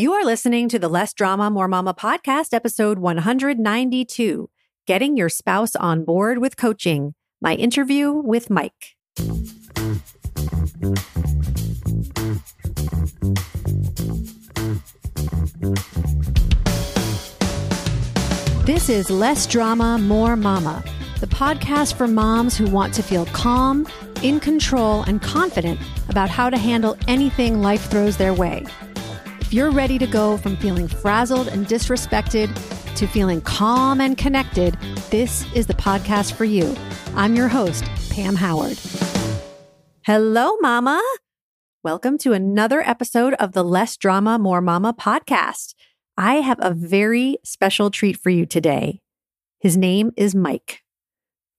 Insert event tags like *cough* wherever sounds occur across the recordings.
You are listening to the Less Drama, More Mama podcast, episode 192 Getting Your Spouse on Board with Coaching. My interview with Mike. This is Less Drama, More Mama, the podcast for moms who want to feel calm, in control, and confident about how to handle anything life throws their way. If you're ready to go from feeling frazzled and disrespected to feeling calm and connected, this is the podcast for you. I'm your host, Pam Howard. Hello, Mama. Welcome to another episode of the Less Drama, More Mama podcast. I have a very special treat for you today. His name is Mike.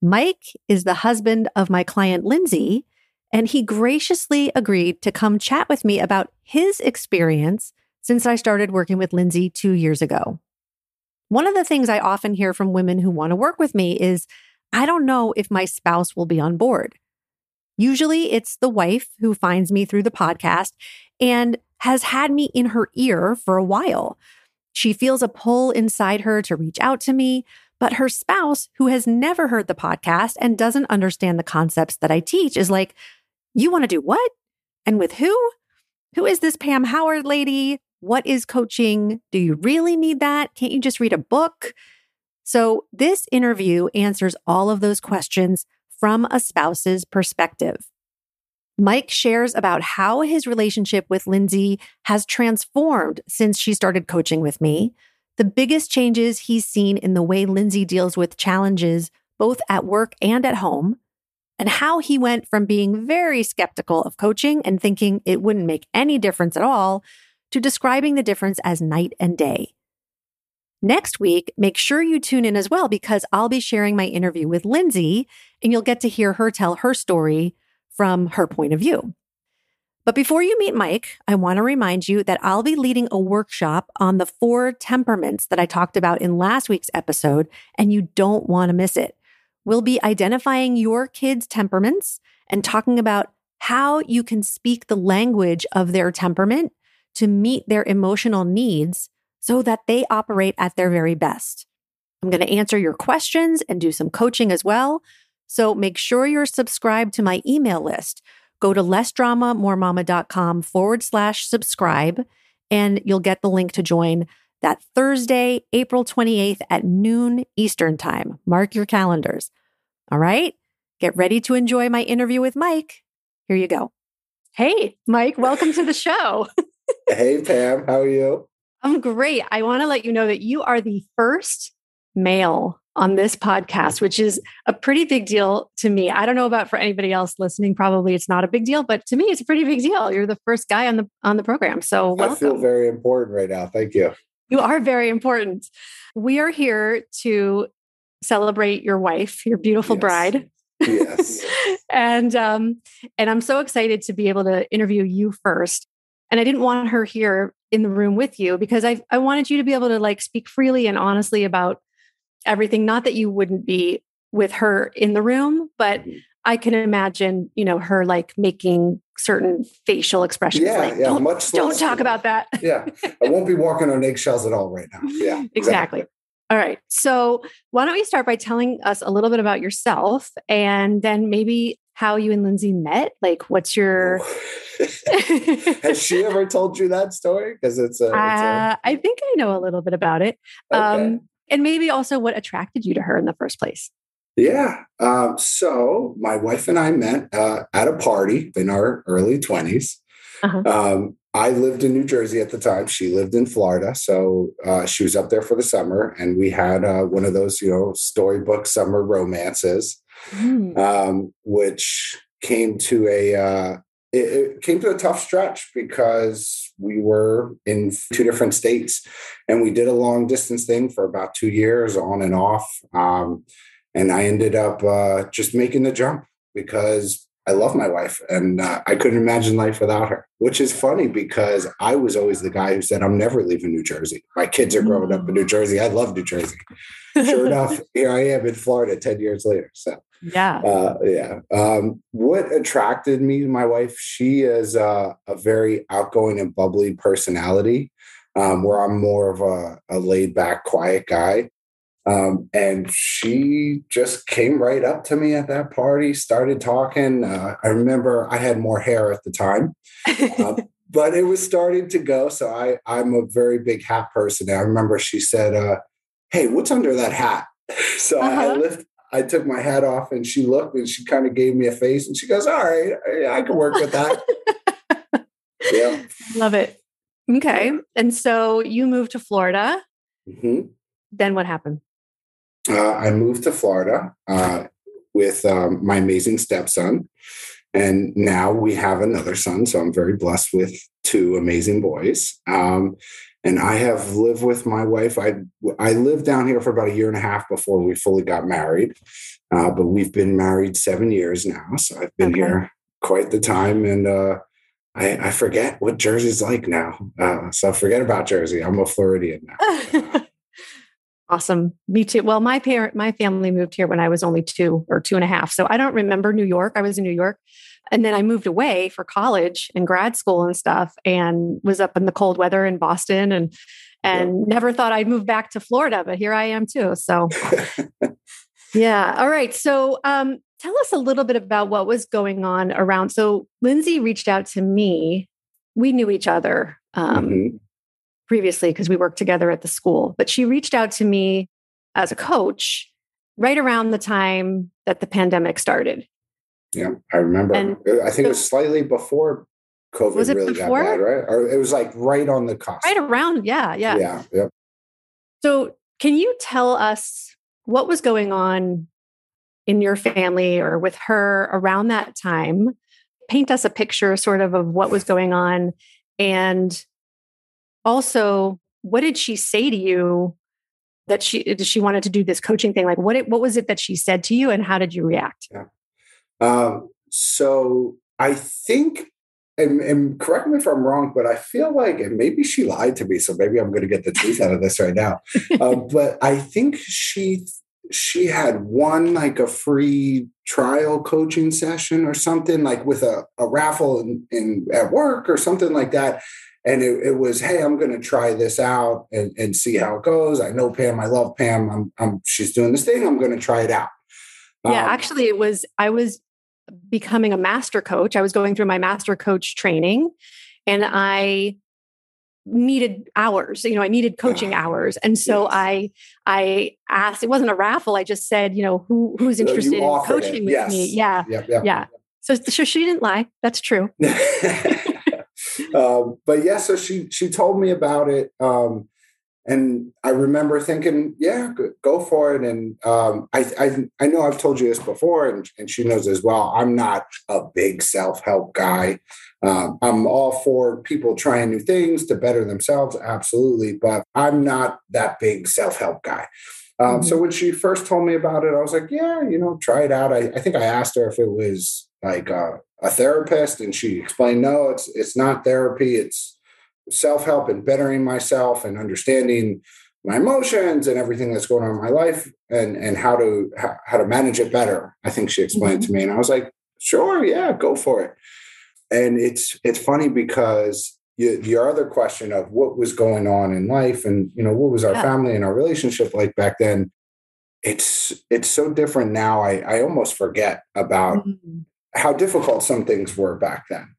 Mike is the husband of my client, Lindsay, and he graciously agreed to come chat with me about his experience since I started working with Lindsay two years ago. One of the things I often hear from women who want to work with me is I don't know if my spouse will be on board. Usually it's the wife who finds me through the podcast and has had me in her ear for a while. She feels a pull inside her to reach out to me, but her spouse, who has never heard the podcast and doesn't understand the concepts that I teach, is like, You want to do what? And with who? Who is this Pam Howard lady? What is coaching? Do you really need that? Can't you just read a book? So, this interview answers all of those questions from a spouse's perspective. Mike shares about how his relationship with Lindsay has transformed since she started coaching with me, the biggest changes he's seen in the way Lindsay deals with challenges both at work and at home, and how he went from being very skeptical of coaching and thinking it wouldn't make any difference at all to describing the difference as night and day. Next week, make sure you tune in as well because I'll be sharing my interview with Lindsay and you'll get to hear her tell her story from her point of view. But before you meet Mike, I want to remind you that I'll be leading a workshop on the four temperaments that I talked about in last week's episode, and you don't want to miss it. We'll be identifying your kids' temperaments and talking about how you can speak the language of their temperament to meet their emotional needs so that they operate at their very best. I'm going to answer your questions and do some coaching as well. So make sure you're subscribed to my email list. Go to lessdramamoremama.com forward slash subscribe, and you'll get the link to join that Thursday, April 28th at noon Eastern Time. Mark your calendars. All right, get ready to enjoy my interview with Mike. Here you go. Hey, Mike, welcome to the show. *laughs* hey, Pam, how are you? I'm great. I want to let you know that you are the first male on this podcast, which is a pretty big deal to me. I don't know about for anybody else listening. Probably it's not a big deal, but to me, it's a pretty big deal. You're the first guy on the on the program, so welcome. I feel very important right now. Thank you. You are very important. We are here to celebrate your wife, your beautiful yes. bride. Yes. *laughs* and um, and I'm so excited to be able to interview you first. And I didn't want her here in the room with you because I I wanted you to be able to like speak freely and honestly about everything. Not that you wouldn't be with her in the room, but mm-hmm. I can imagine, you know, her like making certain facial expressions. Yeah, like, yeah, don't, much don't talk about that. yeah, I won't be walking on eggshells at all right now. *laughs* Yeah, exactly. exactly. All right. So, why don't you start by telling us a little bit about yourself and then maybe how you and Lindsay met? Like, what's your. *laughs* Has she ever told you that story? Because it's, a, it's uh, I think I know a little bit about it. Okay. Um, and maybe also what attracted you to her in the first place. Yeah. Um, so, my wife and I met uh, at a party in our early 20s. Uh-huh. Um, I lived in New Jersey at the time. She lived in Florida. So uh, she was up there for the summer, and we had uh, one of those, you know, storybook summer romances, mm. um, which came to a uh, it, it, came to a tough stretch because we were in two different states, and we did a long distance thing for about two years, on and off. Um, and I ended up uh, just making the jump because I love my wife and uh, I couldn't imagine life without her, which is funny because I was always the guy who said, I'm never leaving New Jersey. My kids are growing up in New Jersey. I love New Jersey. Sure *laughs* enough, here I am in Florida 10 years later. So, yeah. Uh, yeah. Um, what attracted me to my wife, she is uh, a very outgoing and bubbly personality. um, where I'm more of a, a laid back, quiet guy. Um, and she just came right up to me at that party, started talking. Uh, I remember I had more hair at the time, uh, *laughs* but it was starting to go. So I, I'm a very big hat person. I remember she said, uh, "Hey, what's under that hat?" *laughs* so uh-huh. I lift, I took my hat off, and she looked, and she kind of gave me a face, and she goes, "All right, I can work with that." *laughs* yeah, love it. Okay, and so you moved to Florida. Mm-hmm. Then what happened? Uh, I moved to Florida uh, with um, my amazing stepson. And now we have another son. So I'm very blessed with two amazing boys. Um, and I have lived with my wife. I, I lived down here for about a year and a half before we fully got married. Uh, but we've been married seven years now. So I've been okay. here quite the time. And uh, I, I, forget what Jersey's like now. Uh, so forget about Jersey. I'm a Floridian now. *laughs* Awesome. Me too. Well, my parent, my family moved here when I was only two or two and a half. So I don't remember New York. I was in New York. And then I moved away for college and grad school and stuff and was up in the cold weather in Boston and and yeah. never thought I'd move back to Florida, but here I am too. So *laughs* yeah. All right. So um tell us a little bit about what was going on around. So Lindsay reached out to me. We knew each other. Um, mm-hmm previously because we worked together at the school. But she reached out to me as a coach right around the time that the pandemic started. Yeah, I remember. And uh, I think it was slightly before COVID was it really before? got bad, right? Or it was like right on the cusp. Right around, yeah, yeah. Yeah, yeah. So can you tell us what was going on in your family or with her around that time? Paint us a picture sort of of what was going on and also, what did she say to you that she did she wanted to do this coaching thing? Like, what it, what was it that she said to you, and how did you react? Yeah. Um, so I think, and, and, correct me if I'm wrong, but I feel like, and maybe she lied to me, so maybe I'm going to get the truth out of this right now. Uh, *laughs* but I think she she had one like a free trial coaching session or something like with a, a raffle in, in at work or something like that and it, it was hey i'm going to try this out and, and see how it goes. I know pam i love pam. I'm, I'm she's doing this thing. I'm going to try it out. Yeah um, actually it was i was becoming a master coach. I was going through my master coach training and i needed hours you know i needed coaching hours. And so yes. i i asked it wasn't a raffle. I just said you know who who's interested in coaching it. with yes. me yeah. Yep, yep, yeah. So, so she didn't lie. That's true *laughs* um, but yeah, so she she told me about it, um, and I remember thinking, yeah, go for it. And um, I, I I know I've told you this before, and, and she knows as well. I'm not a big self help guy. Um, I'm all for people trying new things to better themselves, absolutely, but I'm not that big self help guy. Um, mm-hmm. So when she first told me about it, I was like, yeah, you know, try it out. I, I think I asked her if it was like uh, a therapist, and she explained, no, it's it's not therapy. It's self help and bettering myself and understanding my emotions and everything that's going on in my life and and how to how, how to manage it better. I think she explained mm-hmm. to me, and I was like, sure, yeah, go for it. And it's it's funny because you, your other question of what was going on in life and you know what was our yeah. family and our relationship like back then it's it's so different now i i almost forget about mm-hmm how difficult some things were back then.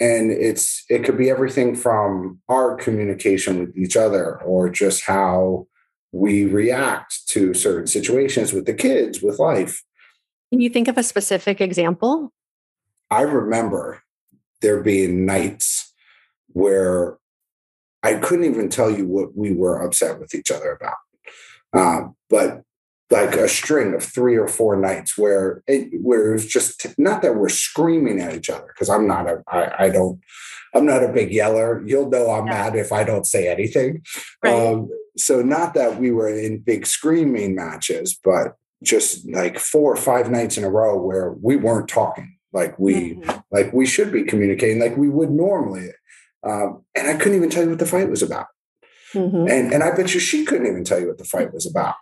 And it's it could be everything from our communication with each other or just how we react to certain situations with the kids with life. Can you think of a specific example? I remember there being nights where i couldn't even tell you what we were upset with each other about. Um, but like a string of three or four nights where it where it was just not that we're screaming at each other because I'm not a I, I don't I'm not a big yeller. You'll know I'm yeah. mad if I don't say anything. Right. Um, so not that we were in big screaming matches, but just like four or five nights in a row where we weren't talking like we mm-hmm. like we should be communicating like we would normally. Um, and I couldn't even tell you what the fight was about. Mm-hmm. And and I bet you she couldn't even tell you what the fight was about.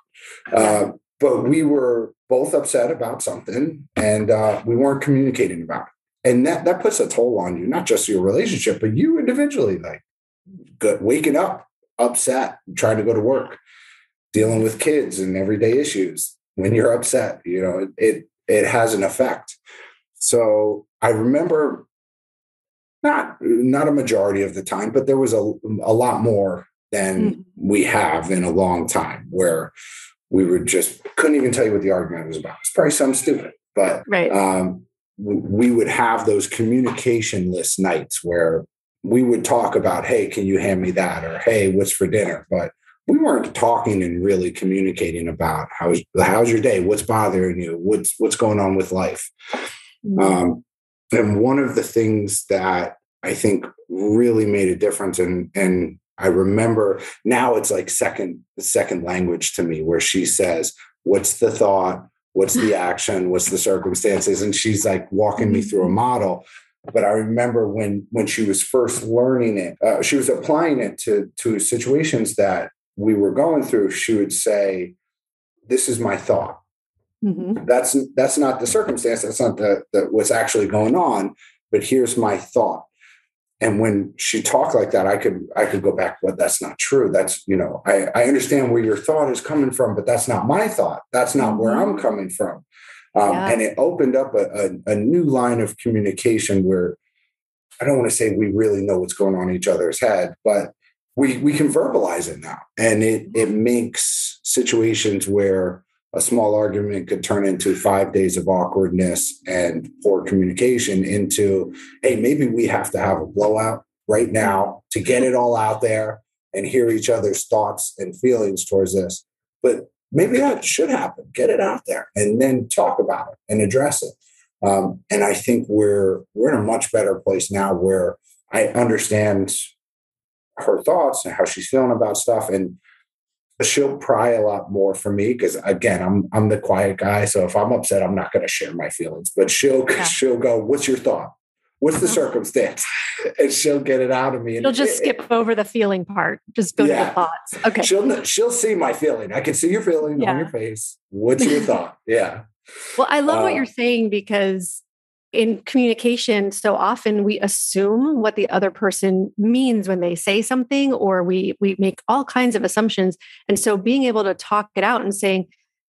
Uh, but we were both upset about something and uh, we weren't communicating about it. And that, that puts a toll on you, not just your relationship, but you individually. Like, waking up upset, trying to go to work, dealing with kids and everyday issues. When you're upset, you know, it it has an effect. So I remember not not a majority of the time, but there was a, a lot more than mm. we have in a long time where we would just couldn't even tell you what the argument was about. It's probably some stupid, but right. um, we would have those communication list nights where we would talk about, hey, can you hand me that? Or hey, what's for dinner? But we weren't talking and really communicating about how's how's your day, what's bothering you, what's what's going on with life. Mm-hmm. Um, and one of the things that I think really made a difference, and and I remember now it's like second second language to me, where she says, "What's the thought? What's the *laughs* action? What's the circumstances?" And she's like walking me through a mm-hmm. model but I remember when when she was first learning it, uh, she was applying it to to situations that we were going through. She would say, "This is my thought." Mm-hmm. That's that's not the circumstance. That's not the, the what's actually going on. But here's my thought. And when she talked like that, I could I could go back. But that's not true. That's you know I I understand where your thought is coming from, but that's not my thought. That's not where I'm mm-hmm. coming from. Um, yeah. And it opened up a, a, a, new line of communication where I don't want to say we really know what's going on in each other's head, but we we can verbalize it now, and it it makes situations where a small argument could turn into five days of awkwardness and poor communication into hey maybe we have to have a blowout right now to get it all out there and hear each other's thoughts and feelings towards this but maybe that should happen. Get it out there and then talk about it and address it. Um, and I think we're we're in a much better place now where I understand her thoughts and how she's feeling about stuff and she'll pry a lot more for me because again i'm i'm the quiet guy so if i'm upset i'm not going to share my feelings but she'll *laughs* she'll go what's your thought what's the uh-huh. circumstance? *laughs* and she'll get it out of me. She'll just it, skip over the feeling part. Just go yeah. to the thoughts. Okay. She'll she'll see my feeling. I can see your feeling yeah. on your face. What's your *laughs* thought? Yeah. Well, I love uh, what you're saying because in communication, so often we assume what the other person means when they say something, or we we make all kinds of assumptions. And so being able to talk it out and saying,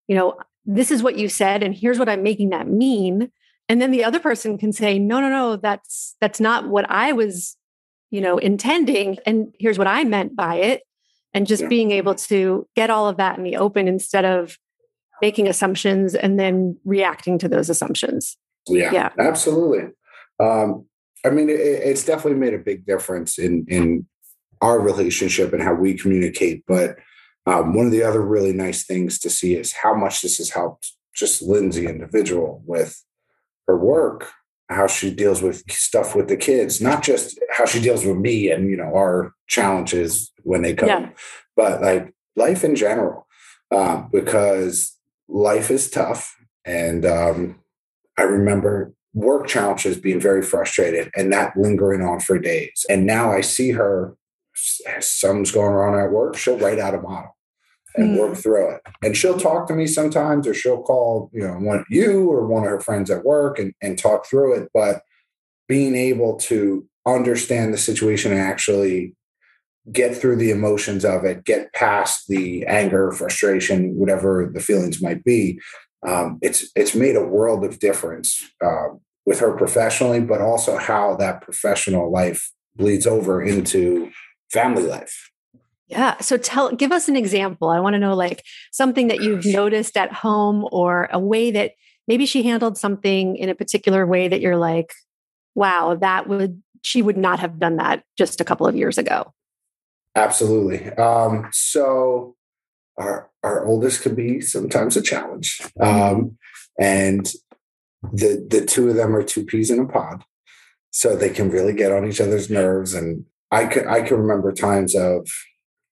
you know, this is what you said, and here's what I'm making that mean and then the other person can say no no no that's that's not what i was you know intending and here's what i meant by it and just yeah. being able to get all of that in the open instead of making assumptions and then reacting to those assumptions yeah, yeah. absolutely um, i mean it, it's definitely made a big difference in in our relationship and how we communicate but um, one of the other really nice things to see is how much this has helped just lindsay individual with her work, how she deals with stuff with the kids, not just how she deals with me and you know our challenges when they come, yeah. but like life in general, uh, because life is tough. And um, I remember work challenges being very frustrated and that lingering on for days. And now I see her, something's going wrong at work, she'll write out a model and mm. work through it. And she'll talk to me sometimes, or she'll call, you know, one you or one of her friends at work and, and talk through it. But being able to understand the situation and actually get through the emotions of it, get past the anger, frustration, whatever the feelings might be, um, it's it's made a world of difference uh, with her professionally, but also how that professional life bleeds over into family life. Yeah. So tell, give us an example. I want to know like something that you've noticed at home or a way that maybe she handled something in a particular way that you're like, wow, that would, she would not have done that just a couple of years ago. Absolutely. Um, so our, our oldest can be sometimes a challenge. Um, and the, the two of them are two peas in a pod. So they can really get on each other's nerves. And I can, I can remember times of,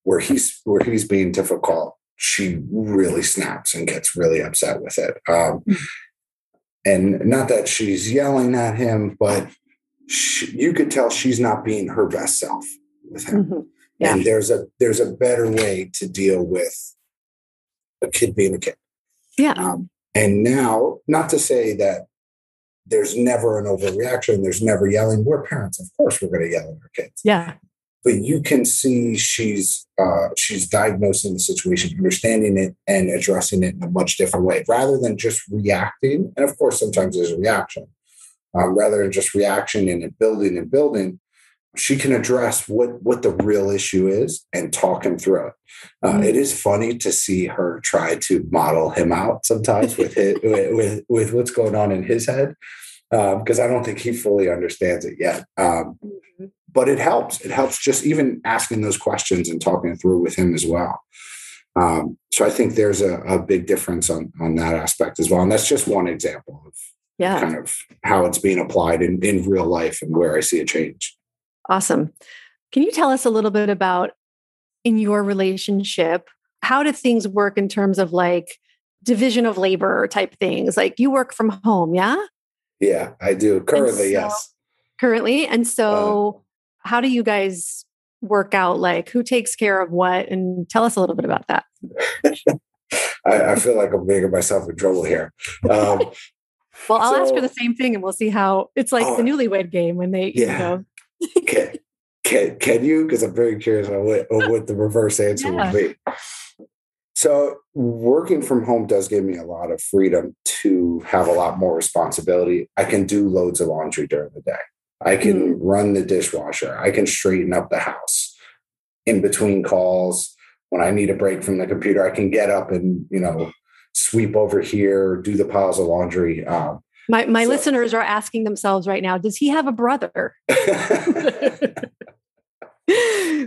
where he's where he's being difficult, she really snaps and gets really upset with it. Um, hmm. and not that she's yelling at him, but she, you could tell she's not being her best self with him. Mm-hmm. Yeah. And there's a there's a better way to deal with a kid being a kid. Yeah. Um, and now, not to say that there's never an overreaction, there's never yelling. We're parents, of course, we're going to yell at our kids. Yeah but you can see she's uh, she's diagnosing the situation, understanding it, and addressing it in a much different way, rather than just reacting. And of course, sometimes there's a reaction. Um, rather than just reaction and building and building, she can address what what the real issue is and talk him through it. Uh, mm-hmm. it is funny to see her try to model him out sometimes with, *laughs* with, with with what's going on in his head because um, I don't think he fully understands it yet. Um, mm-hmm. but it helps. It helps just even asking those questions and talking through with him as well. Um, so I think there's a, a, big difference on on that aspect as well, and that's just one example of yeah. kind of how it's being applied in, in real life and where I see a change. Awesome. Can you tell us a little bit about in your relationship? How do things work in terms of like division of labor type things? Like you work from home, yeah? Yeah, I do. Currently, so, yes. Currently. And so, uh, how do you guys work out like who takes care of what? And tell us a little bit about that. *laughs* I, I, feel like I'm making myself in trouble here. Um, *laughs* well, I'll so, ask her the same thing and we'll see how it's like the newlywed game when they, yeah. you know. Can, can, can you? Because I'm very curious on what, on what the reverse *laughs* answer yeah. would be. So, working from home does give me a lot of freedom to have a lot more responsibility. I can do loads of laundry during the day. I can mm. run the dishwasher. I can straighten up the house in between calls. When I need a break from the computer, I can get up and, you know, sweep over here, do the piles of laundry. Um, my my so. listeners are asking themselves right now, does he have a brother? *laughs*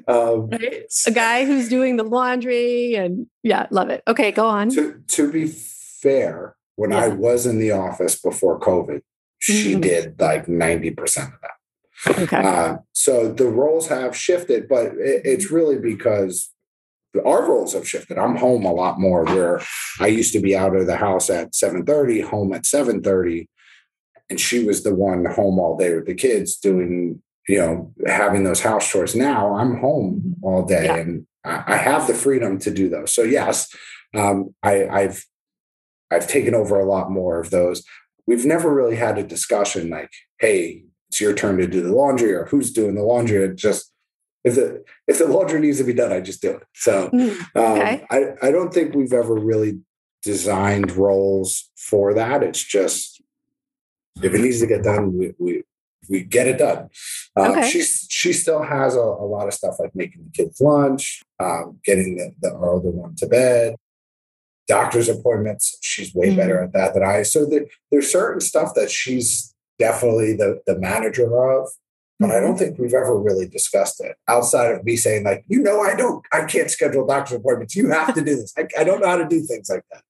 um, *laughs* right? A guy who's doing the laundry and yeah, love it. Okay, go on. To, to be fair, when yeah. I was in the office before COVID, she mm-hmm. did like 90% of that. Okay. Uh, so the roles have shifted, but it, it's really because our roles have shifted. I'm home a lot more where I used to be out of the house at 7:30, home at 7:30, and she was the one home all day with the kids doing you know, having those house chores. Now I'm home mm-hmm. all day yeah. and I have the freedom to do those. So yes, um, I, I've I've taken over a lot more of those. We've never really had a discussion like, "Hey, it's your turn to do the laundry," or "Who's doing the laundry?" It just if the if the laundry needs to be done, I just do it. So mm, okay. um, I I don't think we've ever really designed roles for that. It's just if it needs to get done, we, we we get it done. Um, okay. She she still has a, a, lot of stuff like making the kids lunch, um, getting the, the older one to bed, doctor's appointments. She's way mm-hmm. better at that than I. So there, there's certain stuff that she's definitely the the manager of. But I don't think we've ever really discussed it outside of me saying, like, you know, I don't, I can't schedule doctor's appointments. You have to do this. I, I don't know how to do things like that.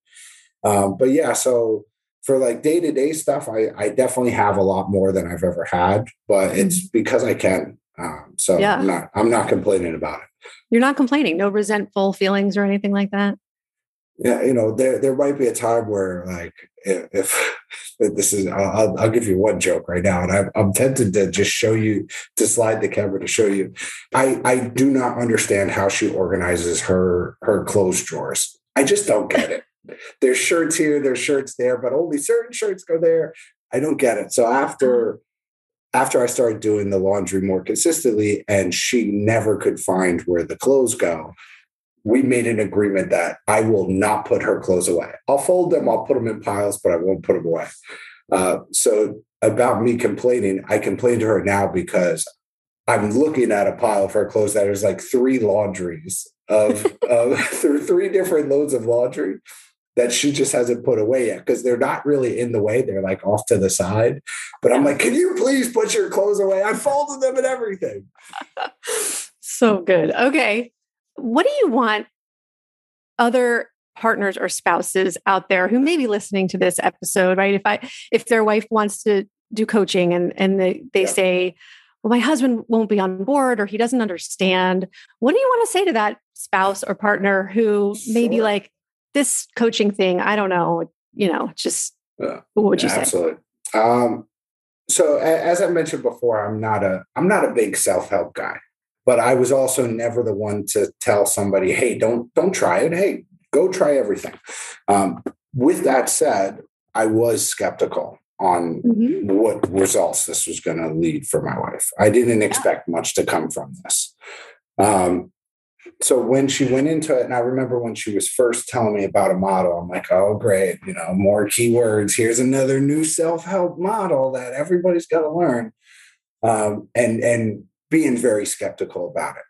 Um, but yeah, so for like day to day stuff, I, I definitely have a lot more than I've ever had, but it's mm-hmm. because I can. Um, so yeah. I'm not I'm not complaining about it. You're not complaining. No resentful feelings or anything like that. Yeah, you know, there there might be a time where like if, if this is I'll, I'll give you one joke right now, and I'm, I'm tempted to just show you to slide the camera to show you. I I do not understand how she organizes her her clothes drawers. I just don't get it *laughs* there's shirts here, there's shirts there, but only certain shirts go there. I don't get it. So after uh-huh. after I started doing the laundry more consistently and she never could find where the clothes go, we made an agreement that I will not put her clothes away. I'll fold them, I'll put them in piles, but I won't put them away. Uh, so about me complaining, I complain to her now because I'm looking at a pile of her clothes that is like three laundries of, *laughs* of three different loads of laundry that she just hasn't put away yet because they're not really in the way. They're like off to the side. But I'm like, can you please put your clothes away? I folded them and everything. *laughs* so good. Okay. What do you want other partners or spouses out there who may be listening to this episode, right? If I if their wife wants to do coaching and and they, they yeah. say, well, my husband won't be on board or he doesn't understand. What do you want to say to that spouse or partner who sure. may be like, this coaching thing, I don't know, you know, just yeah. what would you yeah, say? Absolutely. Um, so as I mentioned before, I'm not a I'm not a big self-help guy, but I was also never the one to tell somebody, hey, don't don't try it. Hey, go try everything. Um, with that said, I was skeptical on mm-hmm. what results this was going to lead for my wife. I didn't expect much to come from this. Um, so when she went into it, and I remember when she was first telling me about a model, I'm like, oh, great, you know, more keywords. Here's another new self-help model that everybody's got to learn. Um, and and being very skeptical about it.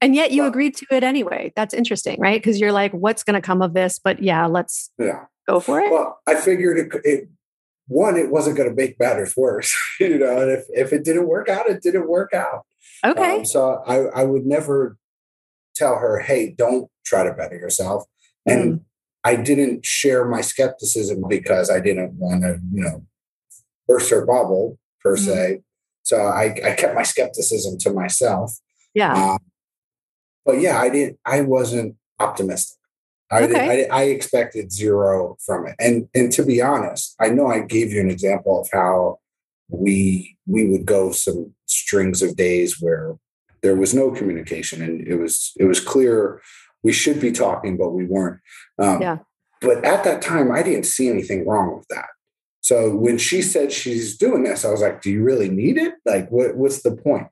And yet you agreed to it anyway. That's interesting, right? Because you're like, what's going to come of this? But yeah, let's yeah. go for it. Well, I figured it, it one, it wasn't going to make matters worse, *laughs* you know, and if, if it didn't work out, it didn't work out. Okay. Um, so I, I would never tell her, hey, don't try to better yourself. And mm. I didn't share my skepticism because I didn't want to, you know, burst her bubble per mm. se. So I, I kept my skepticism to myself. Yeah. Um, but yeah, I didn't, I wasn't optimistic. I, okay. I, I, expected zero from it. And, and to be honest, I know I gave you an example of how we, we would go some strings of days where there was no communication and it was, it was clear we should be talking, but we weren't. Um, yeah. But at that time, I didn't see anything wrong with that. So when she said she's doing this, I was like, "Do you really need it? Like, what, what's the point?"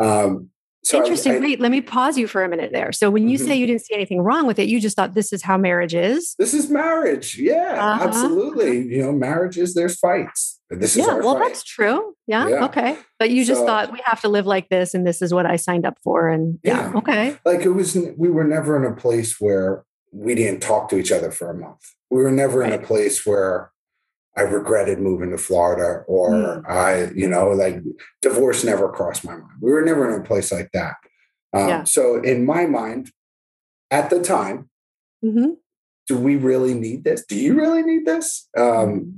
Um, so Interesting. I, I, Wait, let me pause you for a minute there. So when you mm-hmm. say you didn't see anything wrong with it, you just thought this is how marriage is. This is marriage. Yeah, uh-huh. absolutely. You know, marriages. There's fights. This is yeah. well, fight. that's true. Yeah, yeah, Okay. But you just so, thought we have to live like this, and this is what I signed up for. And yeah, yeah. Okay. Like it was. We were never in a place where we didn't talk to each other for a month. We were never right. in a place where I regretted moving to Florida or mm. I, you know, like divorce never crossed my mind. We were never in a place like that. Um, yeah. So in my mind, at the time, mm-hmm. do we really need this? Do you really need this? Um, mm-hmm.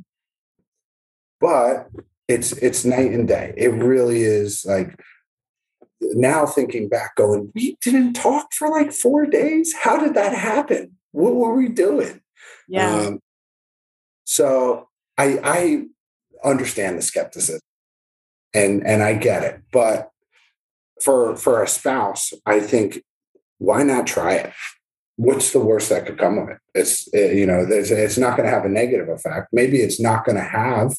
but it's it's night and day. It really is like now thinking back, going, we didn't talk for like four days. How did that happen? What were we doing? Yeah. Um, so I I understand the skepticism and and I get it, but for for a spouse, I think why not try it? What's the worst that could come of it? It's it, you know, it's not going to have a negative effect. Maybe it's not going to have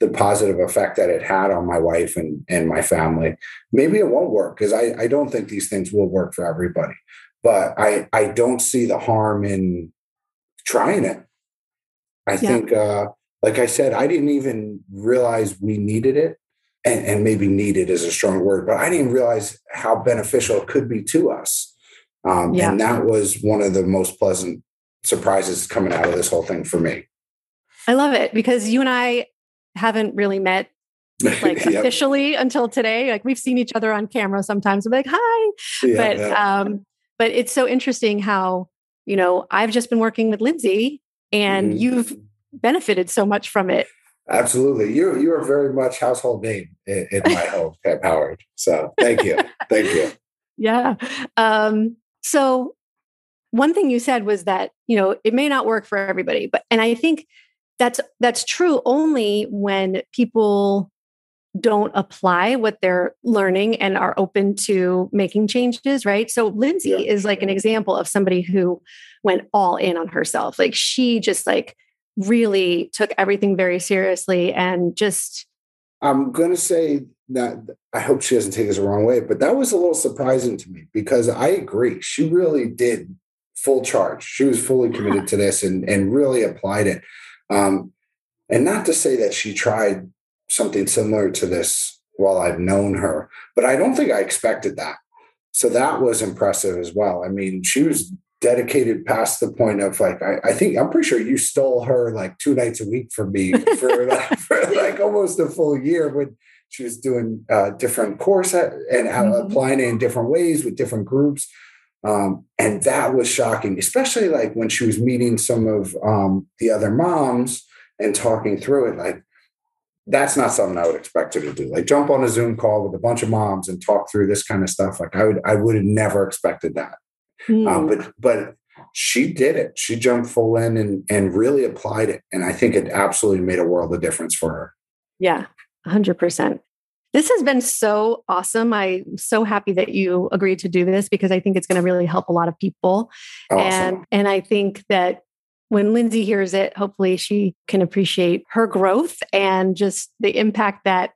the positive effect that it had on my wife and and my family. Maybe it won't work because I I don't think these things will work for everybody. But I I don't see the harm in trying it. I yeah. think uh like I said, I didn't even realize we needed it. And, and, maybe needed is a strong word, but I didn't realize how beneficial it could be to us. Um, yeah. And that was one of the most pleasant surprises coming out of this whole thing for me. I love it because you and I haven't really met *laughs* like yep. officially until today. Like we've seen each other on camera sometimes. I'm like, hi. Yeah, but yeah. um, but it's so interesting how, you know, I've just been working with Lindsay and mm-hmm. you've benefited so much from it. Absolutely. You you are very much household name in, in my *laughs* home, Pam Howard. So thank you. thank you. Yeah. Um, so one thing you said was that, you know, it may not work for everybody, but and I think that's that's true only when people don't apply what they're learning and are open to making changes, right? So Lindsay yeah. is like an example of somebody who went all in on herself. Like she just like really took everything very seriously and just I'm going to say that I hope she doesn't take this the wrong way, but that was a little surprising to me because I agree. She really did full charge. She was fully committed to this and, and really applied it. Um, and not to say that she tried something similar to this while I've known her, but I don't think I expected that. So that was impressive as well. I mean, she was dedicated past the point of like I, I, think I'm pretty sure you stole her like two nights a week from me for, *laughs* like, for like almost a full year when she was doing a uh, different course and mm-hmm. applying it in different ways with different groups. Um, and that was shocking, especially like when she was meeting some of um, the other moms and talking through it. Like that's not something I would expect her to do. Like jump on a Zoom call with a bunch of moms and talk through this kind of stuff. Like I would, I would have never expected that. Mm. Um, but but she did it. She jumped full in and and really applied it, and I think it absolutely made a world of difference for her. Yeah, hundred percent. This has been so awesome. I'm so happy that you agreed to do this because I think it's going to really help a lot of people. Awesome. And and I think that when Lindsay hears it, hopefully she can appreciate her growth and just the impact that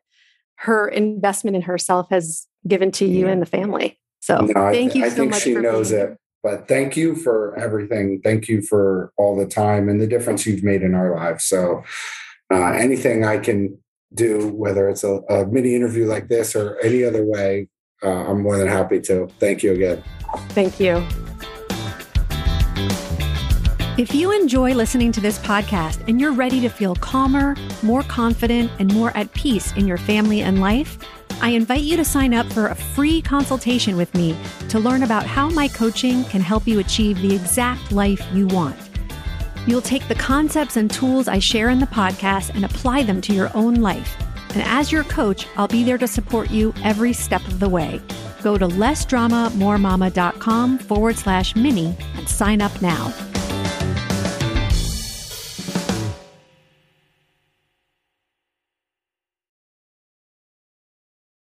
her investment in herself has given to you yeah. and the family. So no, thank you I so think much. She knows it. But thank you for everything. Thank you for all the time and the difference you've made in our lives. So uh, anything I can do, whether it's a, a, mini interview like this or any other way, uh, I'm more than happy to. Thank you again. Thank you. If you enjoy listening to this podcast and you're ready to feel calmer, more confident, and more at peace in your family and life, I invite you to sign up for a free consultation with me to learn about how my coaching can help you achieve the exact life you want. You'll take the concepts and tools I share in the podcast and apply them to your own life. And as your coach, I'll be there to support you every step of the way. Go to lessdramamoremama.com forward slash mini and sign up now.